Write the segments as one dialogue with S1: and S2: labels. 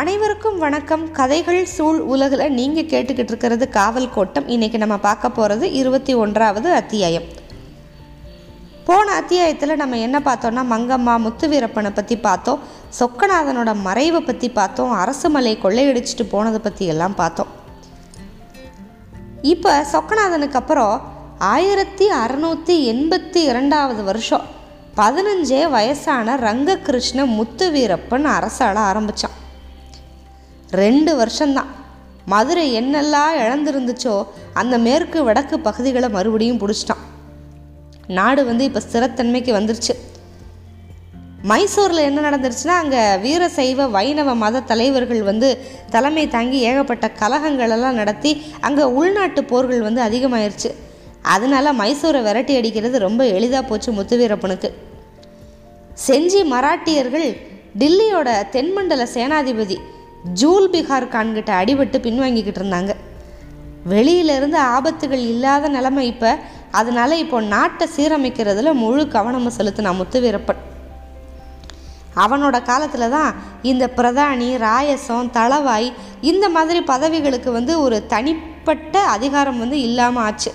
S1: அனைவருக்கும் வணக்கம். கதைகள் சூழ் உலகில் நீங்கள் கேட்டுக்கிட்டு இருக்கிறது காவல் கோட்டம். இன்றைக்கி நம்ம பார்க்க போகிறது இருபத்தி ஒன்றாவது அத்தியாயம். போன அத்தியாயத்தில் நம்ம என்ன பார்த்தோம்னா மங்கம்மா முத்துவீரப்பனை பற்றி பார்த்தோம். சொக்கநாதனோட மறைவை பற்றி பார்த்தோம். அரசு மலை கொள்ளையடிச்சிட்டு போனதை பற்றி எல்லாம் பார்த்தோம். இப்போ சொக்கநாதனுக்கு அப்புறம் ஆயிரத்தி அறநூற்றி எண்பத்தி இரண்டாவது வருஷம் பதினஞ்சே வயசான ரங்ககிருஷ்ண முத்துவீரப்பன் அரசாள ஆரம்பித்தான் ரெண்டு வருஷம்தான். மதுரை என்னெல்லாம் இழந்திருந்துச்சோ அந்த மேற்கு வடக்கு பகுதிகளை மறுபடியும் பிடிச்சிட்டான். நாடு வந்து இப்போ ஸ்திரத்தன்மைக்கு வந்துருச்சு. மைசூரில் என்ன நடந்துருச்சுன்னா அங்கே வீரசைவ வைணவ மத தலைவர்கள் வந்து தலைமை தாங்கி ஏகப்பட்ட கலகங்களெல்லாம் நடத்தி அங்கே உள்நாட்டு போர்கள் வந்து அதிகமாயிருச்சு. அதனால மைசூரை விரட்டி அடிக்கிறது ரொம்ப எளிதாக போச்சு முத்துவீரப்பனுக்கு. செஞ்சி மராட்டியர்கள் டில்லியோட தென்மண்டல சேனாதிபதி ஜூல் பிகார் கான்கிட்ட அடிபட்டு பின்வாங்கிக்கிட்டு இருந்தாங்க. வெளியிலிருந்து ஆபத்துகள் இல்லாத நிலைமை இப்போ அதனால இப்போ நாட்டை சீரமைக்கிறதுல முழு கவனமும் செலுத்தினான் முத்துவீரப்பன். அவனோட காலத்தில் தான் இந்த பிரதானி ராயசம் தளவாய் இந்த மாதிரி பதவிகளுக்கு வந்து ஒரு தனிப்பட்ட அதிகாரம் வந்து இல்லாமல் ஆச்சு.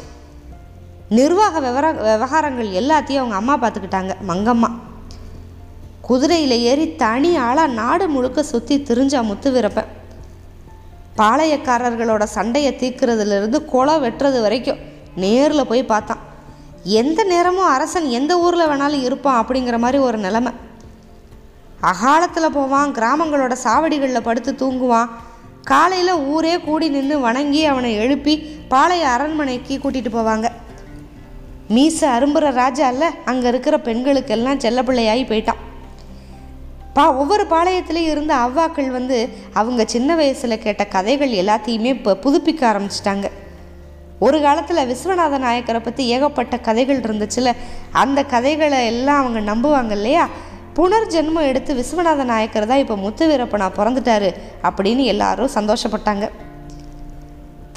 S1: நிர்வாக விவர விவகாரங்கள் எல்லாத்தையும் அவங்க அம்மா பார்த்துக்கிட்டாங்க மங்கம்மா. குதிரையில் ஏறி தனி ஆளாக நாடு முழுக்க சுற்றி திரிஞ்சா முத்துவீரப்பன் பாளையக்காரர்களோட சண்டையை தீர்க்கறதுலேருந்து குளம் வெட்டுறது வரைக்கும் நேரில் போய் பார்த்தான். எந்த நேரமும் அரசன் எந்த ஊரில் வேணாலும் இருப்பான் அப்படிங்கிற மாதிரி ஒரு நிலமை. அகாலத்தில் போவான் கிராமங்களோட சாவடிகளில் படுத்து தூங்குவான். காலையில் ஊரே கூடி நின்று வணங்கி அவனை எழுப்பி பாளைய அரண்மனைக்கு கூட்டிகிட்டு போவாங்க. மீச அரும்புற ராஜா இல்லை அங்கே இருக்கிற பெண்களுக்கெல்லாம் செல்லப்பிள்ளையாகி போயிட்டான். பா ஒவ்வொரு பாளையத்துலேயும் இருந்த அவ்வாக்கள் வந்து அவங்க சின்ன வயசில் கேட்ட கதைகள் எல்லாத்தையுமே இப்போ புதுப்பிக்க ஆரம்பிச்சிட்டாங்க. ஒரு காலத்தில் விஸ்வநாத நாயக்கரை பற்றி ஏகப்பட்ட கதைகள் இருந்துச்சுல அந்த கதைகளை எல்லாம் அவங்க நம்புவாங்க இல்லையா? புனர்ஜென்மம் எடுத்து விஸ்வநாத நாயக்கர் தான் இப்போ முத்துவீரப்பனா பிறந்துட்டாரு அப்படின்னு எல்லாரும் சந்தோஷப்பட்டாங்க.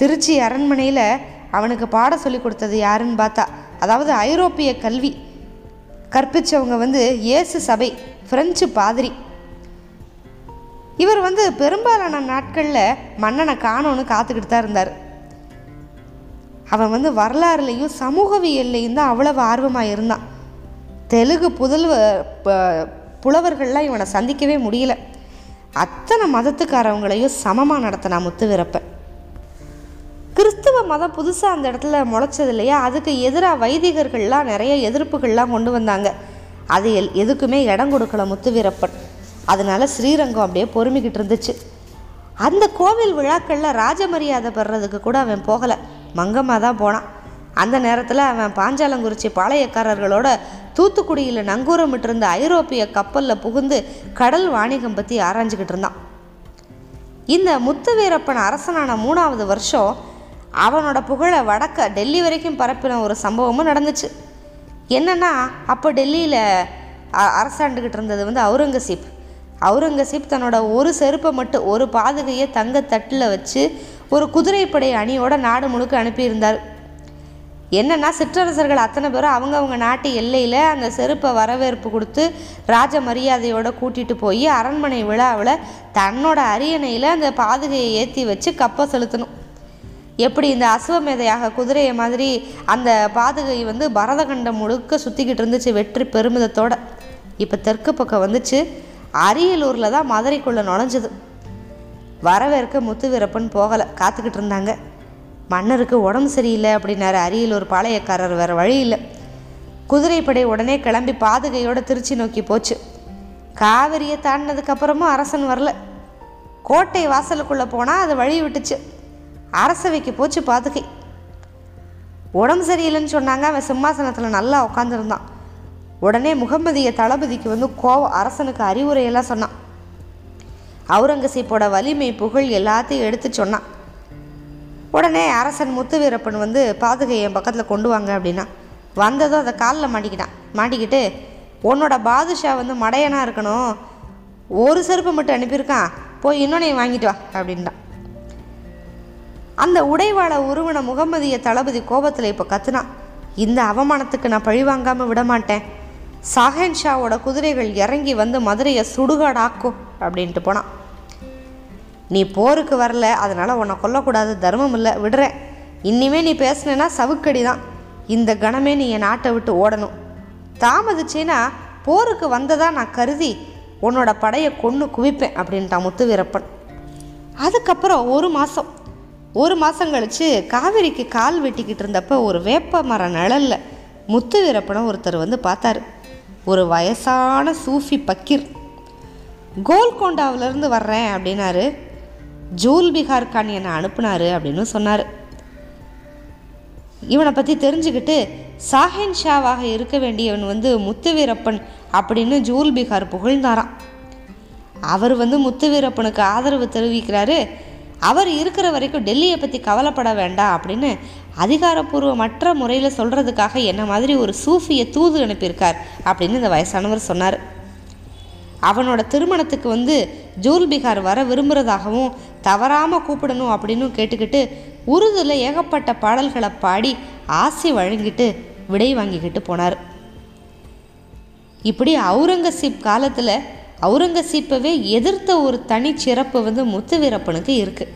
S1: திருச்சி அரண்மனையில் அவனுக்கு பாட சொல்லி கொடுத்தது யாருன்னு பார்த்தா அதாவது ஐரோப்பிய கல்வி. கற்பித்தவங்க வந்து இயேசு சபை பிரெஞ்சு பாதிரி. இவர் வந்து பெரும்பாலான நாட்களில் மன்னனை காணோன்னு காத்துக்கிட்டு தான் இருந்தார். அவன் வந்து வரலாறுலையும் சமூகவியல்லையும் தான் அவ்வளவு ஆர்வமாக இருந்தான். தெலுங்கு புதல்வ ப- புலவர்கள்லாம் இவனை சந்திக்கவே முடியல. அத்தனை மதத்துக்காரவங்களையும் சமமாக நடத்தினா முத்துவீரப்பன். மதம் புதுசாக அந்த இடத்துல முளைச்சது இல்லையா? அதுக்கு எதிராக வைதிகர்கள்லாம் நிறைய எதிர்ப்புகள்லாம் கொண்டு வந்தாங்க. அது எல் எதுக்குமே இடம் கொடுக்கல முத்துவீரப்பன். அதனால ஸ்ரீரங்கம் அப்படியே பொறுமிக்கிட்டு இருந்துச்சு. அந்த கோவில் விழாக்களில் ராஜ மரியாதை கூட அவன் போகலை. மங்கம்மா தான் போனான். அந்த நேரத்தில் அவன் பாஞ்சாலங்குறிச்சி பாளையக்காரர்களோட தூத்துக்குடியில் நங்கூரமிட்டு இருந்த ஐரோப்பிய கப்பலில் புகுந்து கடல் வாணிகம் பற்றி ஆராய்ஞ்சிக்கிட்டு இருந்தான். இந்த முத்துவீரப்பன் அரசனான மூணாவது வருஷம் அவனோட புகழை வடக்க டெல்லி வரைக்கும் பரப்பின ஒரு சம்பவமும் நடந்துச்சு. என்னன்னா அப்போ டெல்லியில் அரசாண்டுக்கிட்டு இருந்தது வந்து அவுரங்கசீப். அவுரங்கசீப் தன்னோட ஒரு செருப்பை மட்டும் ஒரு பாதுகையை தங்கத்தட்டில் வச்சு ஒரு குதிரைப்படை அணியோட நாடு முழுக்க அனுப்பியிருந்தார். என்னென்னா சிற்றரசர்கள் அத்தனை பேரும் அவங்கவுங்க நாட்டு எல்லையில் அந்த செருப்பை வரவேற்பு கொடுத்து ராஜ மரியாதையோட கூட்டிகிட்டு போய் அரண்மனை விழாவில் தன்னோட அரியணையில் அந்த பாதுகையை ஏற்றி வச்சு கப்பை செலுத்தணும். எப்படி இந்த அஸ்வமேதையாக குதிரையை மாதிரி அந்த பாதுகை வந்து பரதகண்டம் முழுக்க சுற்றிக்கிட்டு இருந்துச்சு வெற்றி பெருமிதத்தோட. இப்போ தெற்கு பக்கம் வந்துச்சு. அரியலூரில் தான் மதுரைக்குள்ளே நுழைஞ்சது. வரவேற்க முத்துவீரப்பன் போகலை. காத்துக்கிட்டு இருந்தாங்க. மன்னருக்கு உடம்பு சரியில்லை அப்படின்னாரு அரியலூர் பாளையக்காரர் வேறு வழி இல்லை. குதிரைப்படை உடனே கிளம்பி பாதுகையோட திருச்சி நோக்கி போச்சு. காவிரியை தாண்டினதுக்கப்புறமும் அரசன் வரல. கோட்டை வாசலுக்குள்ளே போனால் அது வழி விட்டுச்சு. அரசவைக்கு போச்சு பாதுகை உடம்பு சரியில்லைன்னு சொன்னாங்க. அவன் சிம்மாசனத்தில் நல்லா உட்காந்துருந்தான் உடனே முகமதிய தளபதிக்கு வந்து கோவம் அரசனுக்கு அறிவுரையெல்லாம் சொன்னான். அவுரங்கசீப்போட வலிமை புகழ் எல்லாத்தையும் எடுத்து சொன்னான். உடனே அரசன் முத்துவீரப்பன் வந்து பாதுகை என் பக்கத்தில் கொண்டு வாங்க அப்படின்னா வந்ததும் அதை காலில் மாட்டிக்கிட்டான். மாட்டிக்கிட்டு உன்னோட பாதுஷா வந்து மடையனாக இருக்கணும். ஒரு செருப்பு மட்டும் அனுப்பியிருக்கான். போய் இன்னொன்னையும் வாங்கிட்டு வா அப்படின்ட்டான். அந்த உடைவாள உருவன முகமதிய தளபதி கோபத்தில் இப்போ கத்துனான் இந்த அவமானத்துக்கு நான் பழி வாங்காமல் விட மாட்டேன் சாஹன் ஷாவோட குதிரைகள் இறங்கி வந்து மதுரையை சுடுகாடாக்கும் அப்படின்ட்டு போனான் நீ போருக்கு வரல அதனால் உன்னை கொல்லக்கூடாது தர்மம் இல்லை விடுறேன். இனிமே நீ பேசுனேன்னா சவுக்கடி தான் இந்த கணமே நீ என் நாட்டை விட்டு ஓடணும். தாமதிச்சேன்னா போருக்கு வந்ததா நான் கருதி உன்னோட படையை கொன்று குவிப்பேன் அப்படின்ட்டான் முத்து வீரப்பன் அதுக்கப்புறம் ஒரு மாதம் ஒரு மாதம் கழித்து காவிரிக்கு கால் வெட்டிக்கிட்டு இருந்தப்ப ஒரு வேப்ப மர நிழலில் முத்து வீரப்பனை ஒருத்தர் வந்து பார்த்தாரு. ஒரு வயசான சூஃபி பக்கீர். கோல்கொண்டாவிலேருந்து வர்றேன் அப்படின்னாரு. ஜூல் பிகார் கான் என்னை அனுப்புனாரு அப்படின்னு சொன்னார். இவனை பற்றி தெரிஞ்சுக்கிட்டு சாஹின் ஷாவாக இருக்க வேண்டியவன் வந்து முத்து வீரப்பன் அப்படின்னு ஜூல் பிகார் புகழ்ந்தாராம். அவர் வந்து முத்து வீரப்பனுக்கு ஆதரவு தெரிவிக்கிறாரு. அவர் இருக்கிற வரைக்கும் டெல்லியை பற்றி கவலைப்பட வேண்டாம் அப்படின்னு அதிகாரப்பூர்வமற்ற முறையில் சொல்கிறதுக்காக என்ன மாதிரி ஒரு சூஃபியை தூது அனுப்பியிருக்கார் அப்படின்னு இந்த வயசானவர் சொன்னார். அவனோட திருமணத்துக்கு வந்து ஜூல் பிகார் வர விரும்புகிறதாகவும் தவறாமல் கூப்பிடணும் அப்படின்னு கேட்டுக்கிட்டு உருதில் ஏகப்பட்ட பாடல்களை பாடி ஆசி வழங்கிட்டு விடை வாங்கிக்கிட்டு போனார். இப்படி அவுரங்கசீப் காலத்தில் அவுரங்கசீப்பவே எதிர்த்த ஒரு தனி சிறப்பு வந்து முத்துவீரப்பனுக்கு இருக்குது